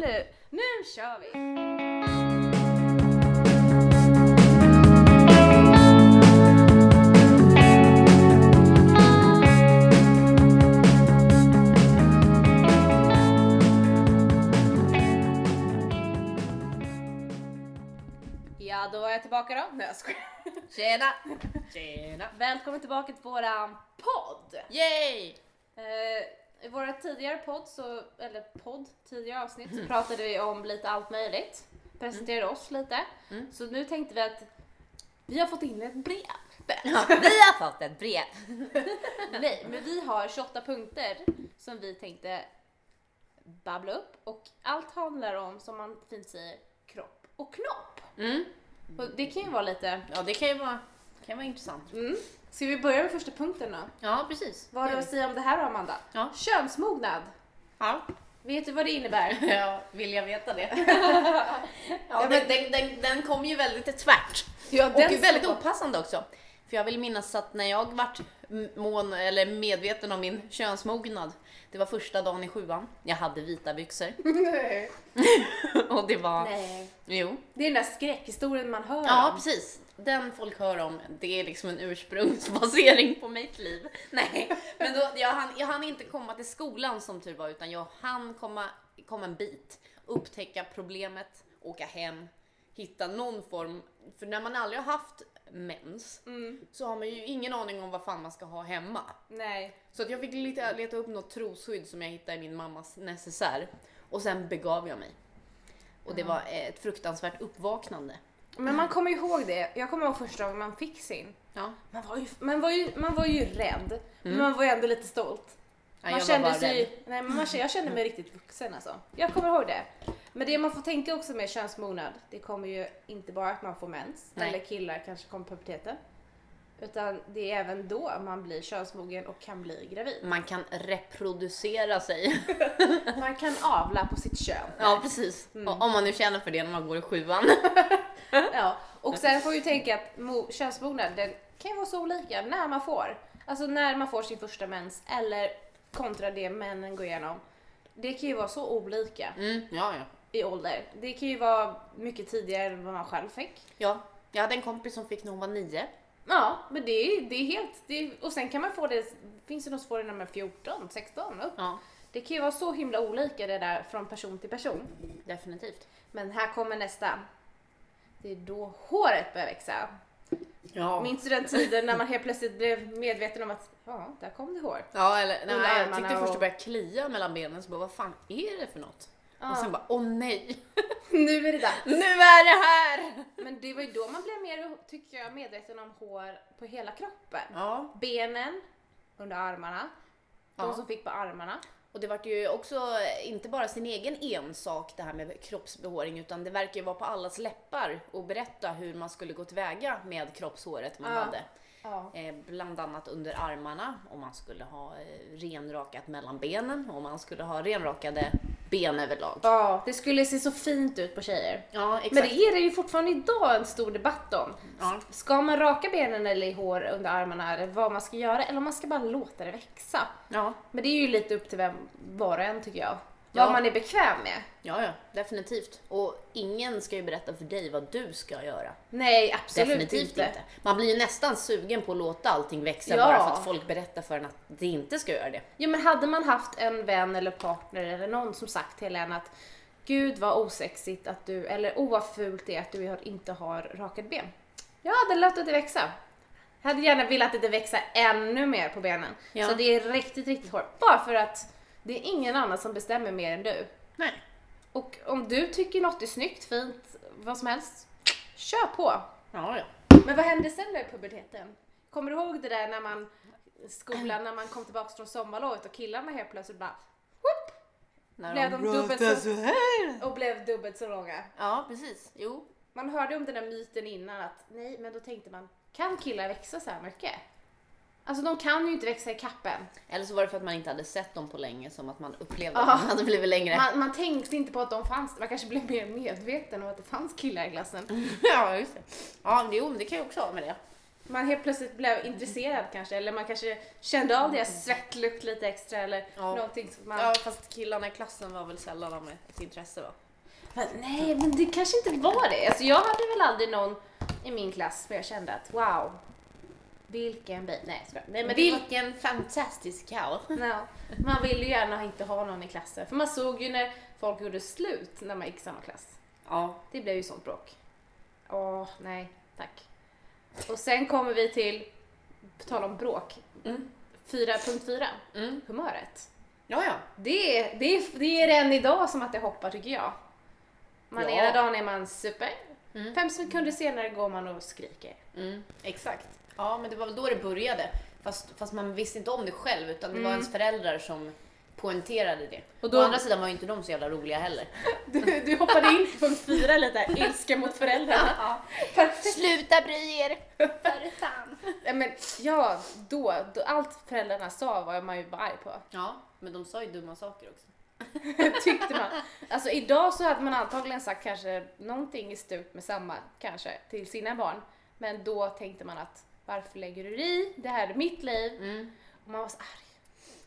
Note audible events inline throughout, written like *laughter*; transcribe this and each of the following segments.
Nu, nu kör vi! Ja, då är jag tillbaka då. Nej jag skojar. Tjena! *laughs* Tjena! Välkommen tillbaka till våran podd! Yay! Eh, I våra tidigare podd, så, eller podd, tidigare avsnitt, så pratade vi om lite allt möjligt. Presenterade oss lite. Mm. Så nu tänkte vi att vi har fått in ett brev. Ja, *laughs* vi har fått ett brev. *laughs* Nej, men vi har 28 punkter som vi tänkte babbla upp och allt handlar om, som man fint säger, kropp och knopp. Mm. Och det kan ju vara lite... Ja, det kan ju vara, kan vara intressant. Mm. Ska vi börja med första punkten då? Ja, precis. Vad har du att säga om det här då, Amanda? Ja. Könsmognad. Ja. Vet du vad det innebär? *laughs* ja, vill jag veta det? *laughs* ja, den, den, den, den kom ju väldigt tvärt. Ja, Och väldigt opassande också. För jag vill minnas att när jag vart mån, eller medveten om min könsmognad, det var första dagen i sjuan. Jag hade vita byxor. *laughs* Nej. Och det var... Nej. Jo. Det är den där skräckhistorien man hör Ja, om. precis. Den folk hör om, det är liksom en ursprungsbasering på mitt liv. *laughs* Nej, men då, jag, hann, jag hann inte komma till skolan som tur var, utan jag hann komma, komma en bit, upptäcka problemet, åka hem, hitta någon form, för när man aldrig har haft mens Mm. så har man ju ingen aning om vad fan man ska ha hemma. Nej. Så att jag fick lite, leta upp något trosskydd som jag hittade i min mammas necessär och sen begav jag mig. Och det var ett fruktansvärt uppvaknande. Men man kommer ihåg det. Jag kommer ihåg första gången man fick sin. Ja. Man var ju, man var ju, man var ju rädd, men man var ju ändå lite stolt. Man jag kände sig, nej, men man, jag kände mig riktigt vuxen alltså. Jag kommer ihåg det. Men det man får tänka också med könsmognad, det kommer ju inte bara att man får mens, Nej. eller killar kanske kommer puberteten. Utan det är även då man blir könsmogen och kan bli gravid. Man kan reproducera sig. *laughs* Man kan avla på sitt kön. Ja, precis. Och Om man nu känner för det när man går i sjuan. *laughs* *laughs* Ja, och sen får vi tänka att mo- könsmognad den kan ju vara så olika när man får. Alltså när man får sin första mens eller kontra det männen går igenom. Det kan ju vara så olika Mm, ja, ja. i ålder. Det kan ju vara mycket tidigare än vad man själv fick. ja. Jag hade en kompis som fick när hon var nio. Ja, men det är, det är helt... Det är, och sen kan man få det... Finns det någon som får det när man är 14, 16 upp. Ja, Det kan ju vara så himla olika det där från person till person. definitivt. Men här kommer nästa. Det är då håret börjar växa. Ja. Minns du den tiden när man helt plötsligt blev medveten om att ja, där kom det hår? Ja, eller nej, jag tyckte först det började klia mellan benen, så bara vad fan är det för något? Ja. Och sen bara, åh nej, *laughs* nu är det dags. nu är det här! Men det var ju då man blev mer, tycker jag, medveten om hår på hela kroppen. Ja, Benen, under armarna, de som fick på armarna. Och det vart ju också inte bara sin egen ensak det här med kroppsbehåring, utan det verkar ju vara på allas läppar att berätta hur man skulle gå tillväga med kroppshåret man Ja. hade. Ja. Eh, bland annat under armarna, om man skulle ha eh, renrakat mellan benen, och man skulle ha renrakade ben överlag. ja, det skulle se så fint ut på tjejer. Ja, exakt. Men det är det ju fortfarande idag en stor debatt om. Ja. Ska man raka benen eller hår under armarna eller vad man ska göra eller om man ska bara låta det växa? Ja, Men det är ju lite upp till vem, var och en tycker jag. Ja. Vad man är bekväm med. ja, ja, definitivt. Och ingen ska ju berätta för dig vad du ska göra. Nej, absolut Definitivt inte. inte. Man blir ju nästan sugen på att låta allting växa Ja. bara för att folk berättar för en att det inte ska göra det. Jo men hade man haft en vän eller partner eller någon som sagt till en att Gud vad osexigt att du, eller oh vad fult det är att du inte har rakade ben. Jag hade låtit det växa. Jag hade gärna velat att det växa ännu mer på benen. Ja. Så det är riktigt, riktigt hårt. Bara för att det är ingen annan som bestämmer mer än du. Nej. Och om du tycker något är snyggt, fint, vad som helst, kör på. Ja, ja. Men vad hände sen då i puberteten? Kommer du ihåg det där när man, skolan, när man kom tillbaka från sommarlovet och killarna helt plötsligt bara whoop, När blev de dubbelt pratar så, här. och blev dubbelt så långa. Ja, precis. Jo. Man hörde om den där myten innan att nej, men då tänkte man, kan killar växa så här mycket? Alltså de kan ju inte växa i kappen. Eller så var det för att man inte hade sett dem på länge, som att man upplevde Ja. att de hade blivit längre. Man, man tänkte inte på att de fanns, man kanske blev mer medveten om att det fanns killar i klassen. *laughs* Ja, just det. Ja, jo, det kan ju också ha med det. man helt plötsligt blev intresserad kanske, eller man kanske kände av deras svettlukt lite extra eller Ja. någonting som man... Ja, fast killarna i klassen var väl sällan av ett intresse va? Men, nej, men det kanske inte var det. Alltså, jag hade väl aldrig någon i min klass som jag kände att wow, vilken bil. Nej, jag nej men det var, Vilken fantastisk cow! *laughs* no. Man ville ju gärna inte ha någon i klassen, för man såg ju när folk gjorde slut när man gick i samma klass. Ja. Det blev ju sånt bråk. Åh, nej, tack. Och sen kommer vi till, på tal om bråk, Mm. 4.4, Mm. humöret. Ja, ja. Det är, det, är, det är än idag som att det hoppar tycker jag. Man Ja. ena dagen är man super, Mm. fem sekunder senare går man och skriker. Mm, exakt. Ja, men det var väl då det började. Fast, fast man visste inte om det själv, utan det var Mm. ens föräldrar som poängterade det. Och då- Å andra sidan var ju inte de så jävla roliga heller. *laughs* Du, du hoppade in på punkt fyra lite, ilska mot föräldrarna. Perfekt. Sluta bry er! För fan! Ja, men, ja, då, då, allt föräldrarna sa var man ju bara arg på. Ja, men de sa ju dumma saker också. *laughs* Tyckte man. Alltså idag så hade man antagligen sagt kanske någonting i stuk med samma kanske till sina barn. Men då tänkte man att varför lägger du i? Det här är mitt liv. Mm. Och man var så arg.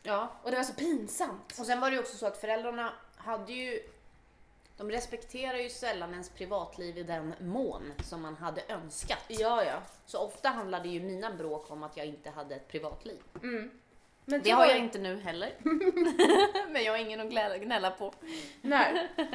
Ja, Och det var så pinsamt. och sen var det ju också så att föräldrarna hade ju de respekterar ju sällan ens privatliv i den mån som man hade önskat. Ja, ja. Så ofta handlade ju mina bråk om att jag inte hade ett privatliv. Mm. Men Det har jag inte nu heller. *laughs* Men jag har ingen att gnälla på. Nej. *laughs*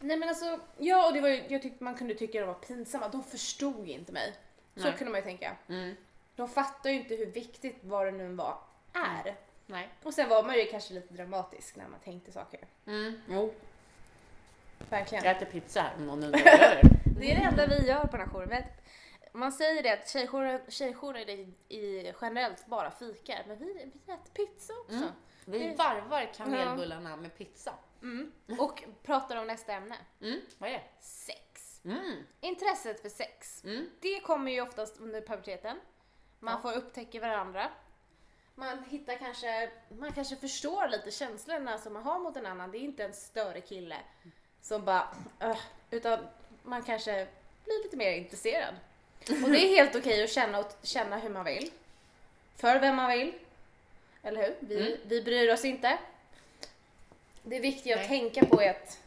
Nej men alltså, ja och det var ju, jag tyckte man kunde tycka det var pinsamma. De förstod inte mig. Så Nej. kunde man ju tänka. Mm. De fattar ju inte hur viktigt vad det nu var är. Nej. Och sen var man ju kanske lite dramatisk när man tänkte saker. Mm. Jo. Verkligen. Jag äter pizza här om någon undrar. *laughs* Det är det enda vi gör på den här jouren. Man säger det att tjejjourer, tjejjourer i, i generellt bara fikar, men vi, vi äter pizza också. Mm. Vi varvar kanelbullarna med pizza. Mm. Och pratar om nästa ämne. Mm. Vad är det? Sex. Mm. Intresset för sex. Mm. Det kommer ju oftast under puberteten. Man Ja. får upptäcka varandra. Man hittar kanske, man kanske förstår lite känslorna som man har mot en annan. Det är inte en större kille som bara, "Ugh", utan man kanske blir lite mer intresserad. Och det är *laughs* helt okej att känna, och känna hur man vill. För vem man vill. Eller hur? Vi, Mm. vi bryr oss inte. Det viktiga att Nej. tänka på är att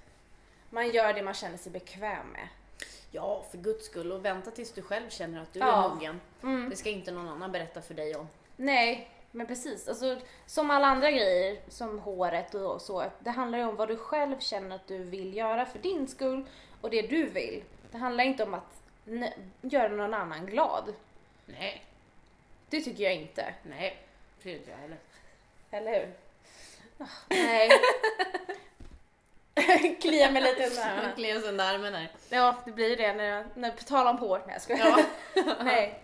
man gör det man känner sig bekväm med. Ja, för guds skull. Och vänta tills du själv känner att du Ja. är mogen. Mm. Det ska inte någon annan berätta för dig om. Nej, men precis. Alltså, som alla andra grejer, som håret och så. Det handlar ju om vad du själv känner att du vill göra för din skull och det du vill. Det handlar inte om att göra någon annan glad. Nej. Det tycker jag inte. Nej. Det är inte jag heller. Eller hur? Ah, *laughs* nej. *laughs* Kliar mig lite Man armen. kliar sig under armen här. Ja, det blir det när jag, när på tal om hår. Nej, jag skojar. Ja. *laughs* Nej.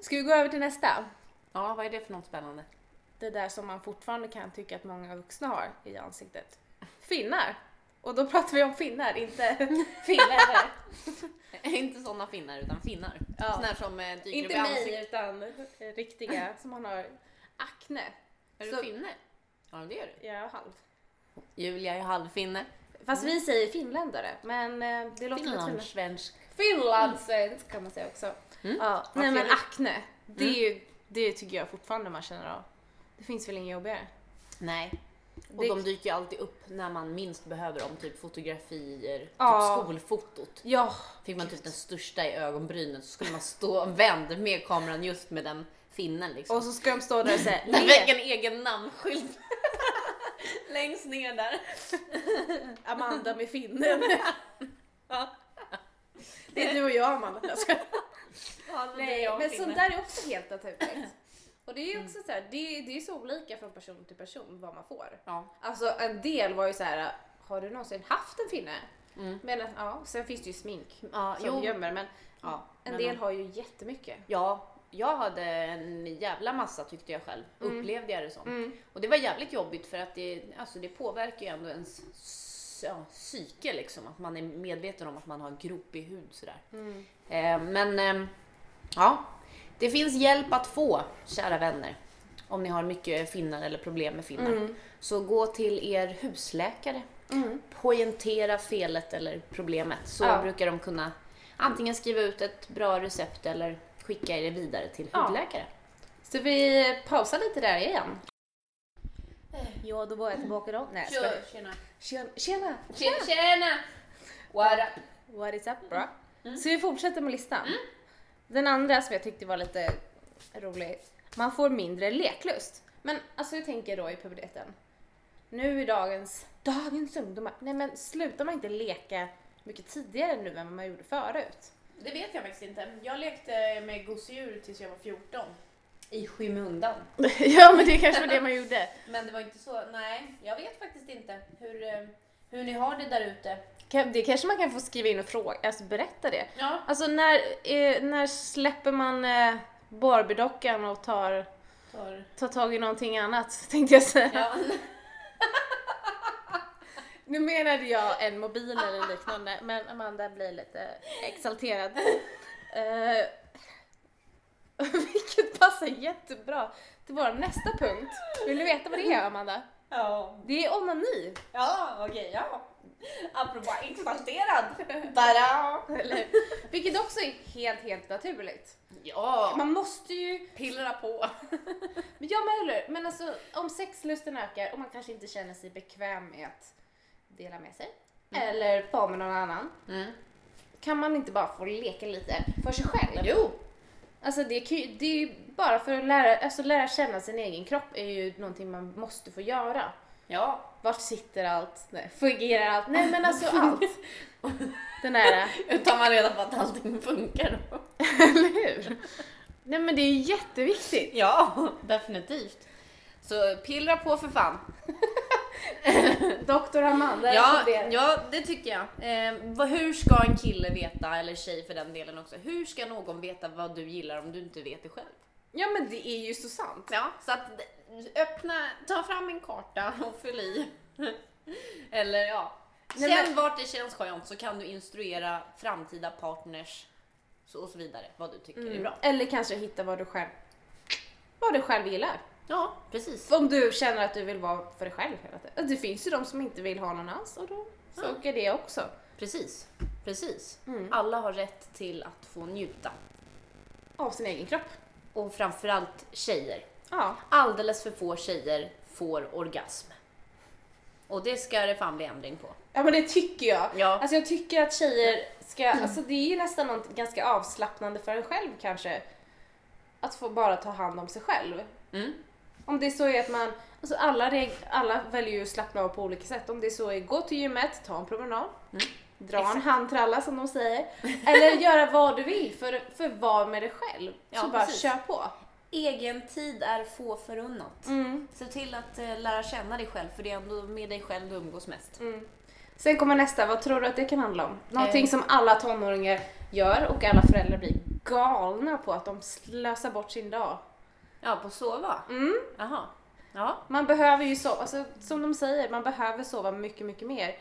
Ska vi gå över till nästa? ja, vad är det för något spännande? det där som man fortfarande kan tycka att många vuxna har i ansiktet. Finnar! Och då pratar vi om finnar, inte *laughs* finländare. inte sådana finnar, utan finnar. Ja. Här som eh, dyker upp inte i ansiktet. mig, utan riktiga som man har *clears throat* akne. Är Så- du finne? Ja, det är du. Jag är halv. Julia är halvfinne. Fast vi säger finländare, men eh, det låter. Finlandssvensk. Finlandssvensk kan man säga också. Mm. Ja, nej men akne, det, ju, det tycker jag fortfarande man känner av. Det finns väl inget jobbigare? Nej. Och Det- de dyker ju alltid upp när man minst behöver dem, typ fotografier, Ja. typ skolfotot. Ja, Fick man typ den största i ögonbrynet så skulle man stå vänd med kameran just med den finnen liksom. och så ska de stå där och säga le, fick en egen namnskylt. Längst ner där. *laughs* Amanda med finnen. *laughs* Det är du och jag Amanda. Jag skojar. Nej, men sånt där är också helt naturligt. Och det är ju också så här, det, det är så olika från person till person vad man får. Ja. Alltså en del var ju så här, har du någonsin haft en finne? Mm. Men ja, sen finns det ju smink Ja, som jo. gömmer men Ja, en men- del har ju jättemycket. Ja, jag hade en jävla massa tyckte jag själv. Mm. Upplevde jag det som. Mm. Och det var jävligt jobbigt för att det, alltså det påverkar ju ändå ens ja, psyke liksom. Att man är medveten om att man har gropig hud sådär. Mm. Eh, men eh, ja, det finns hjälp att få, kära vänner. Om ni har mycket finnar eller problem med finnar. Mm. Så gå till er husläkare. Mm. Poängtera felet eller problemet. Så Ja. brukar de kunna antingen skriva ut ett bra recept eller skicka er vidare till Ja. hudläkare. Så vi pausar lite där igen. Ja, då var jag tillbaka då. Nej, tjena. Tjena! Tjena! Tjena! Tjena! What up? What is up bra? Så vi fortsätter med listan. Den andra som jag tyckte var lite rolig. Man får mindre leklust. Men alltså jag tänker då i puberteten. Nu i dagens, dagens ungdomar. Nej men slutar man inte leka mycket tidigare nu än vad man gjorde förut? Det vet jag faktiskt inte. Jag lekte med gosedjur tills jag var 14. I skymundan. *laughs* ja men det kanske var det man gjorde. *laughs* Men det var inte så, nej, jag vet faktiskt inte hur, eh, hur ni har det där ute. Det kanske man kan få skriva in och fråga, alltså berätta det. Ja. Alltså när, eh, när släpper man eh, Barbiedockan och tar, Tar, tar tag i någonting annat *laughs* tänkte jag säga. ja. Nu menade jag en mobil eller liknande, men Amanda blir lite exalterad. Eh, *laughs* vilket passar jättebra till vår nästa punkt. Vill du veta vad det är Amanda? ja. Det är onani. Ja, okej, ja. Apropå exalterad. Tada! Eller, vilket också är helt, helt naturligt. Ja, Man måste ju, pillra på. *laughs* ja men? Men alltså om sexlusten ökar och man kanske inte känner sig bekväm med att dela med sig, eller vara med någon annan, Mm. kan man inte bara få leka lite för sig själv? Jo. Alltså det, det är ju bara för att lära, alltså lära känna sin egen kropp är ju någonting man måste få göra. Ja. Vart sitter allt? Nej, fungerar allt? Nej men alltså *laughs* allt. Den där, Tar man reda på att allting funkar då. *laughs* eller hur? Nej men det är ju jätteviktigt. Ja, *laughs* definitivt. Så pillra på för fan. *laughs* Doktor Amanda Ja, rekommenderar. ja, det tycker jag. Eh, vad, hur ska en kille veta, eller tjej för den delen också, hur ska någon veta vad du gillar om du inte vet det själv? ja men det är ju så sant. Ja, så att öppna, ta fram en karta och fyll i. *laughs* eller ja, Nej, känn men- vart det känns skönt så kan du instruera framtida partners och så vidare, vad du tycker är bra. Eller kanske hitta vad du själv, vad du själv gillar. Ja, precis. Om du känner att du vill vara för dig själv hela tiden. Det finns ju de som inte vill ha någon alls och då funkar det också. Precis, precis. Mm. Alla har rätt till att få njuta. Av sin egen kropp. Och framförallt tjejer. Ja. Alldeles för få tjejer får orgasm. Och det ska det fan bli ändring på. Ja men det tycker jag. Ja. Alltså jag tycker att tjejer ska, alltså det är ju nästan något ganska avslappnande för en själv kanske. Att få bara ta hand om sig själv. Mm. Om det så är att man, alltså alla, reg- alla väljer ju att slappna av på olika sätt. Om det så är gå till gymmet, ta en promenad, dra en Mm. Exakt. handtralla som de säger. Eller göra vad du vill för, för vara med dig själv. Ja, så bara precis. kör på. Egen tid är få förunnat. Mm. Se till att eh, lära känna dig själv, för det är ändå med dig själv du umgås mest. Sen kommer nästa, vad tror du att det kan handla om? Någonting Eh. som alla tonåringar gör och alla föräldrar blir galna på att de slösar bort sin dag. Ja, på sova? Mm. Jaha. Ja. Man behöver ju sova, alltså, som de säger, man behöver sova mycket, mycket mer.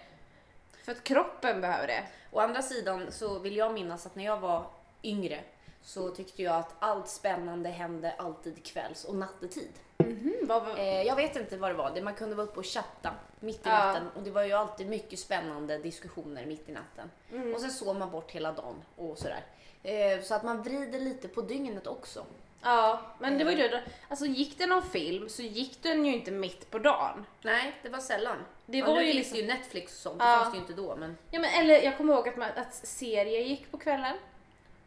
För att kroppen behöver det. Å andra sidan så vill jag minnas att när jag var yngre så tyckte jag att allt spännande hände alltid kvälls och nattetid. Mm, vad, var- Eh, jag vet inte vad det var. Man kunde vara uppe och chatta mitt i Ja. natten och det var ju alltid mycket spännande diskussioner mitt i natten. Mm. Och sen sov man bort hela dagen och sådär. Eh, så att man vrider lite på dygnet också. Ja, men det var ju det. Alltså gick det någon film så gick den ju inte mitt på dagen. Nej, det var sällan. Det var ju finns liksom- ju Netflix och sånt, det Ja. fanns det ju inte då. Men Ja, men, eller jag kommer ihåg att, man, att serier gick på kvällen.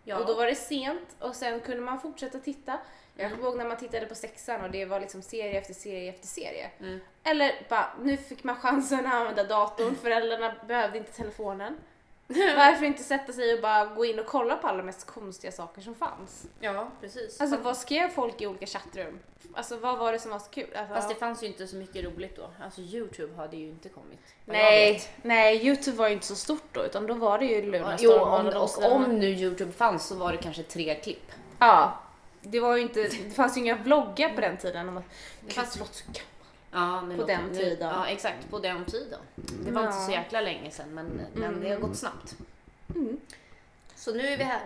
ja. Och då var det sent och sen kunde man fortsätta titta. Jag Mm. kommer ihåg när man tittade på sexan och det var liksom serie efter serie efter serie. Mm. Eller bara, nu fick man chansen att använda datorn, föräldrarna behövde inte telefonen. *laughs* Varför inte sätta sig och bara gå in och kolla på alla de mest konstiga saker som fanns? ja, precis. Alltså vad skrev folk i olika chattrum? Alltså vad var det som var så kul? Alltså, Fast det fanns ju inte så mycket roligt då. Alltså Youtube hade ju inte kommit. nej, nej, Youtube var ju inte så stort då utan då var det ju Jo, Lunarstorm om, och, och om nu Youtube fanns så var det kanske tre klipp. Ja. Det var ju inte, det fanns ju inga vloggar på den tiden. Det Det fanns. Ja, På den nu- tiden. Ja, exakt. På den tiden. Det var Ja. inte så jäkla länge sedan, men, men det har gått snabbt. Mm. Så nu är vi här.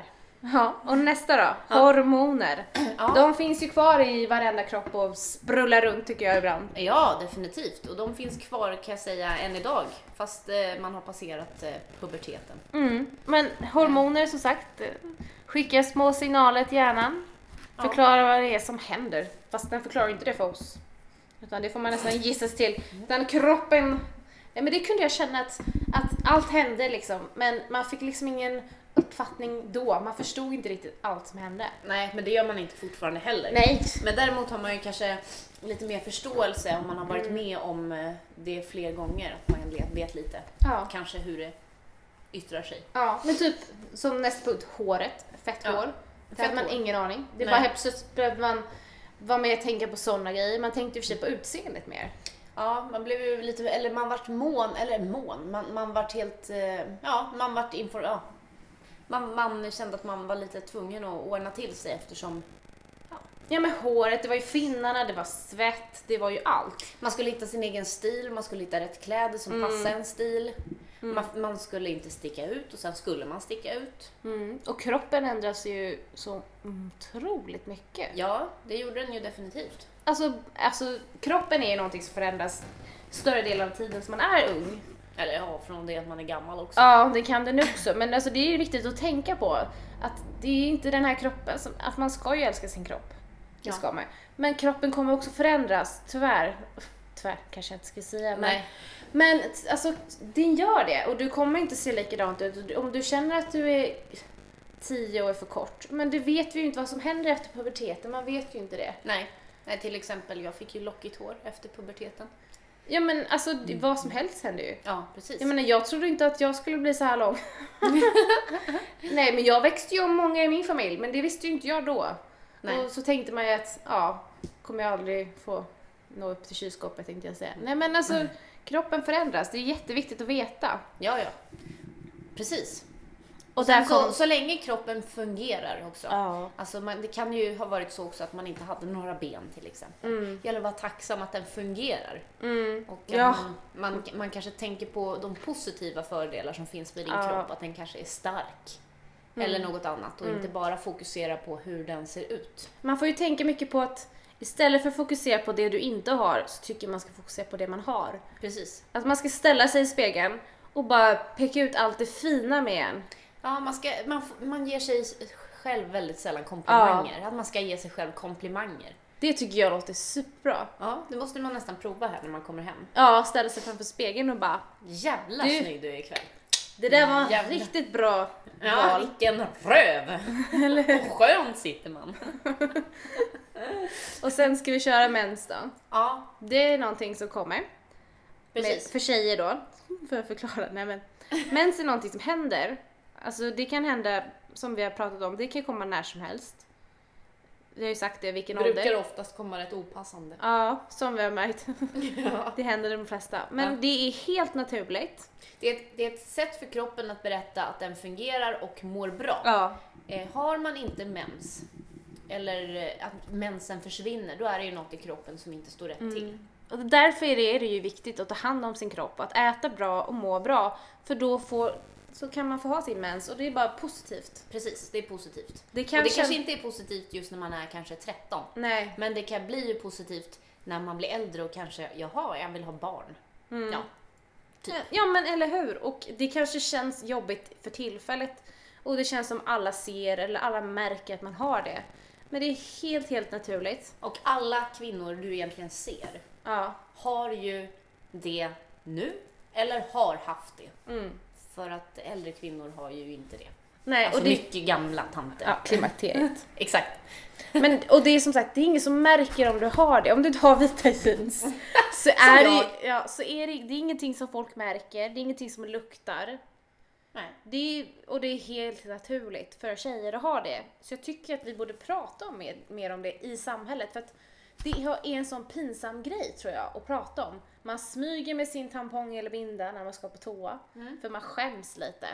Ja, och nästa då? Hormoner. Ja. De finns ju kvar i varenda kropp och sprullar runt tycker jag ibland. Ja, definitivt. Och de finns kvar kan jag säga än idag. Fast eh, man har passerat eh, puberteten. Mm. Men hormoner som sagt skickar små signaler till hjärnan. Förklarar vad det är som händer. Fast den förklarar inte det för oss. Utan det får man nästan gissa sig till. Den kroppen... Ja, men det kunde jag känna att, att allt hände liksom. Men man fick liksom ingen uppfattning då. Man förstod inte riktigt allt som hände. Nej, men det gör man inte fortfarande heller. Nej. Men däremot har man ju kanske lite mer förståelse om man har varit med om eh, det fler gånger. Att man vet- vet lite Ja. kanske hur det yttrar sig. Ja, men typ som nästa punkt, håret. Fett Ja. hår. Fett hade man hår. ingen aning. Det Nej. var helt plötsligt man vara med och tänka på sådana grejer. Man tänkte i och för sig på utseendet mer. Ja, man blev ju lite, eller man vart mån, eller mån, man, man vart helt, eh, ja, man vart inför, ja. Man, man kände att man var lite tvungen att ordna till sig eftersom Ja men håret, det var ju finnarna, det var svett, det var ju allt. man skulle hitta sin egen stil, man skulle hitta rätt kläder som passade en stil. Man, man skulle inte sticka ut och sen skulle man sticka ut. Mm. Och kroppen ändras ju så otroligt mycket. Ja, det gjorde den ju definitivt. Alltså, alltså kroppen är ju någonting som förändras större delen av tiden som man är ung. Eller ja, från det att man är gammal också. Ja, det kan den också. Men alltså, det är ju viktigt att tänka på att det är inte den här kroppen som, att man ska ju älska sin kropp. Det Ja. ska man. Men kroppen kommer också förändras, tyvärr. Tyvärr kanske jag inte ska säga. Men, Nej. men alltså, den gör det och du kommer inte se likadant ut. Om du känner att du är tio år för kort, men det vet vi ju inte vad som händer efter puberteten. Man vet ju inte det. Nej. Nej, till exempel jag fick ju lockigt hår efter puberteten. Ja men alltså det, vad som helst händer ju. Ja, precis. Jag menar jag trodde inte att jag skulle bli så här lång. *laughs* Nej men jag växte ju om många i min familj men det visste ju inte jag då. Nej. Och så tänkte man ju att ja, kommer jag aldrig få nå upp till kylskåpet tänkte jag säga. Nej men alltså kroppen förändras, det är jätteviktigt att veta. Ja, ja. Precis. Och där kom... så, så länge kroppen fungerar också. Ja. Alltså man, det kan ju ha varit så också att man inte hade några ben till exempel. Mm. Det gäller att vara tacksam att den fungerar. Mm. Och Ja. man, man, man kanske tänker på de positiva fördelar som finns med din Ja. kropp, att den kanske är stark. Mm. Eller något annat och inte bara fokusera på hur den ser ut. Man får ju tänka mycket på att istället för att fokusera på det du inte har så tycker jag man ska fokusera på det man har. Precis. Att man ska ställa sig i spegeln och bara peka ut allt det fina med en. Ja, man, ska, man, man ger sig själv väldigt sällan komplimanger. Att man ska ge sig själv komplimanger. Det tycker jag låter superbra. Ja, det måste man nästan prova här när man kommer hem. Ja, ställa sig framför spegeln och bara Jävla Du- snygg du är ikväll. Det där var Jävlar. riktigt bra Ja, val. vilken röv! Och skönt sitter man. *laughs* Och sen ska vi köra mens då. Ja, Det är någonting som kommer. Med, precis. för tjejer då. För att förklara. Nej men. Mens är någonting som händer. Alltså det kan hända, som vi har pratat om, det kan komma när som helst. Vi har ju sagt det, vilken brukar ålder. oftast komma rätt opassande. Ja, som vi har märkt. *laughs* Ja. Det händer de flesta. Men Ja. det är helt naturligt. Det, är ett, det är ett sätt för kroppen att berätta att den fungerar och mår bra. Ja. Eh, har man inte mens, eller eh, att mensen försvinner, då är det ju något i kroppen som inte står rätt till. Och därför är det, är det ju viktigt att ta hand om sin kropp, att äta bra och må bra. För då får, så kan man få ha sin mens och det är bara positivt. Precis, det är positivt. Det Och det kanske... kanske inte är positivt just när man är kanske 13, Nej. men det kan bli ju positivt när man blir äldre och kanske, jaha, jag vill ha barn. Mm. Ja, typ. Ja men eller hur. Och det kanske känns jobbigt för tillfället. Och det känns som alla ser eller alla märker att man har det. Men det är helt, helt naturligt. Och alla kvinnor du egentligen ser Ja. har ju det nu, eller har haft det. Mm. För att äldre kvinnor har ju inte det. Nej, Alltså och det... mycket gamla tanter. Ja, klimakteriet. *laughs* Exakt. Men, och det är som sagt, det är ingen som märker om du har det. Om du inte har vita jeans *laughs* så är, det, ja, så är det, det är ingenting som folk märker, det är ingenting som luktar. Nej. Det är, och det är helt naturligt för tjejer att ha det. Så jag tycker att vi borde prata om mer, mer om det i samhället. För att det är en sån pinsam grej tror jag att prata om. Man smyger med sin tampong eller binda när man ska på toa. För man skäms lite.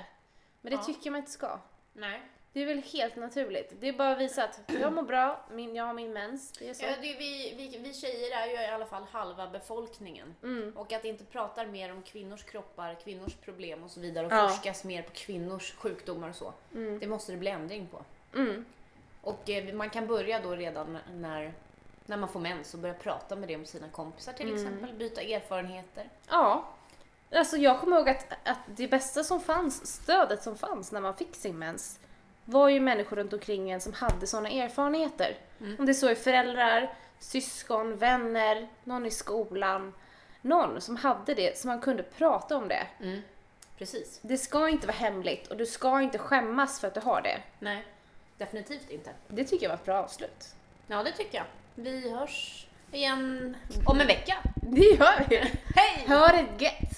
Men det Ja. tycker man inte ska. Nej. Det är väl helt naturligt. Det är bara att visa att jag mår bra, min, jag har min mens. Det är så. Ja, det, är vi, vi, vi tjejer är ju i alla fall halva befolkningen. Mm. Och att inte prata mer om kvinnors kroppar, kvinnors problem och så vidare och Ja. forskas mer på kvinnors sjukdomar och så. Det måste det bli ändring på. Mm. Och eh, man kan börja då redan när, när man får mens och börja prata med det med sina kompisar till exempel. Byta erfarenheter. Ja. Alltså jag kommer ihåg att, att det bästa som fanns, stödet som fanns när man fick sin mens, var ju människor runt omkring en som hade sådana erfarenheter. Om det så är föräldrar, syskon, vänner, någon i skolan. Någon som hade det, så man kunde prata om det. Precis. Det ska inte vara hemligt och du ska inte skämmas för att du har det. Nej, definitivt inte. Det tycker jag var ett bra avslut. Ja, det tycker jag. Vi hörs igen om en vecka. Det gör vi! Hej! Ha det gött!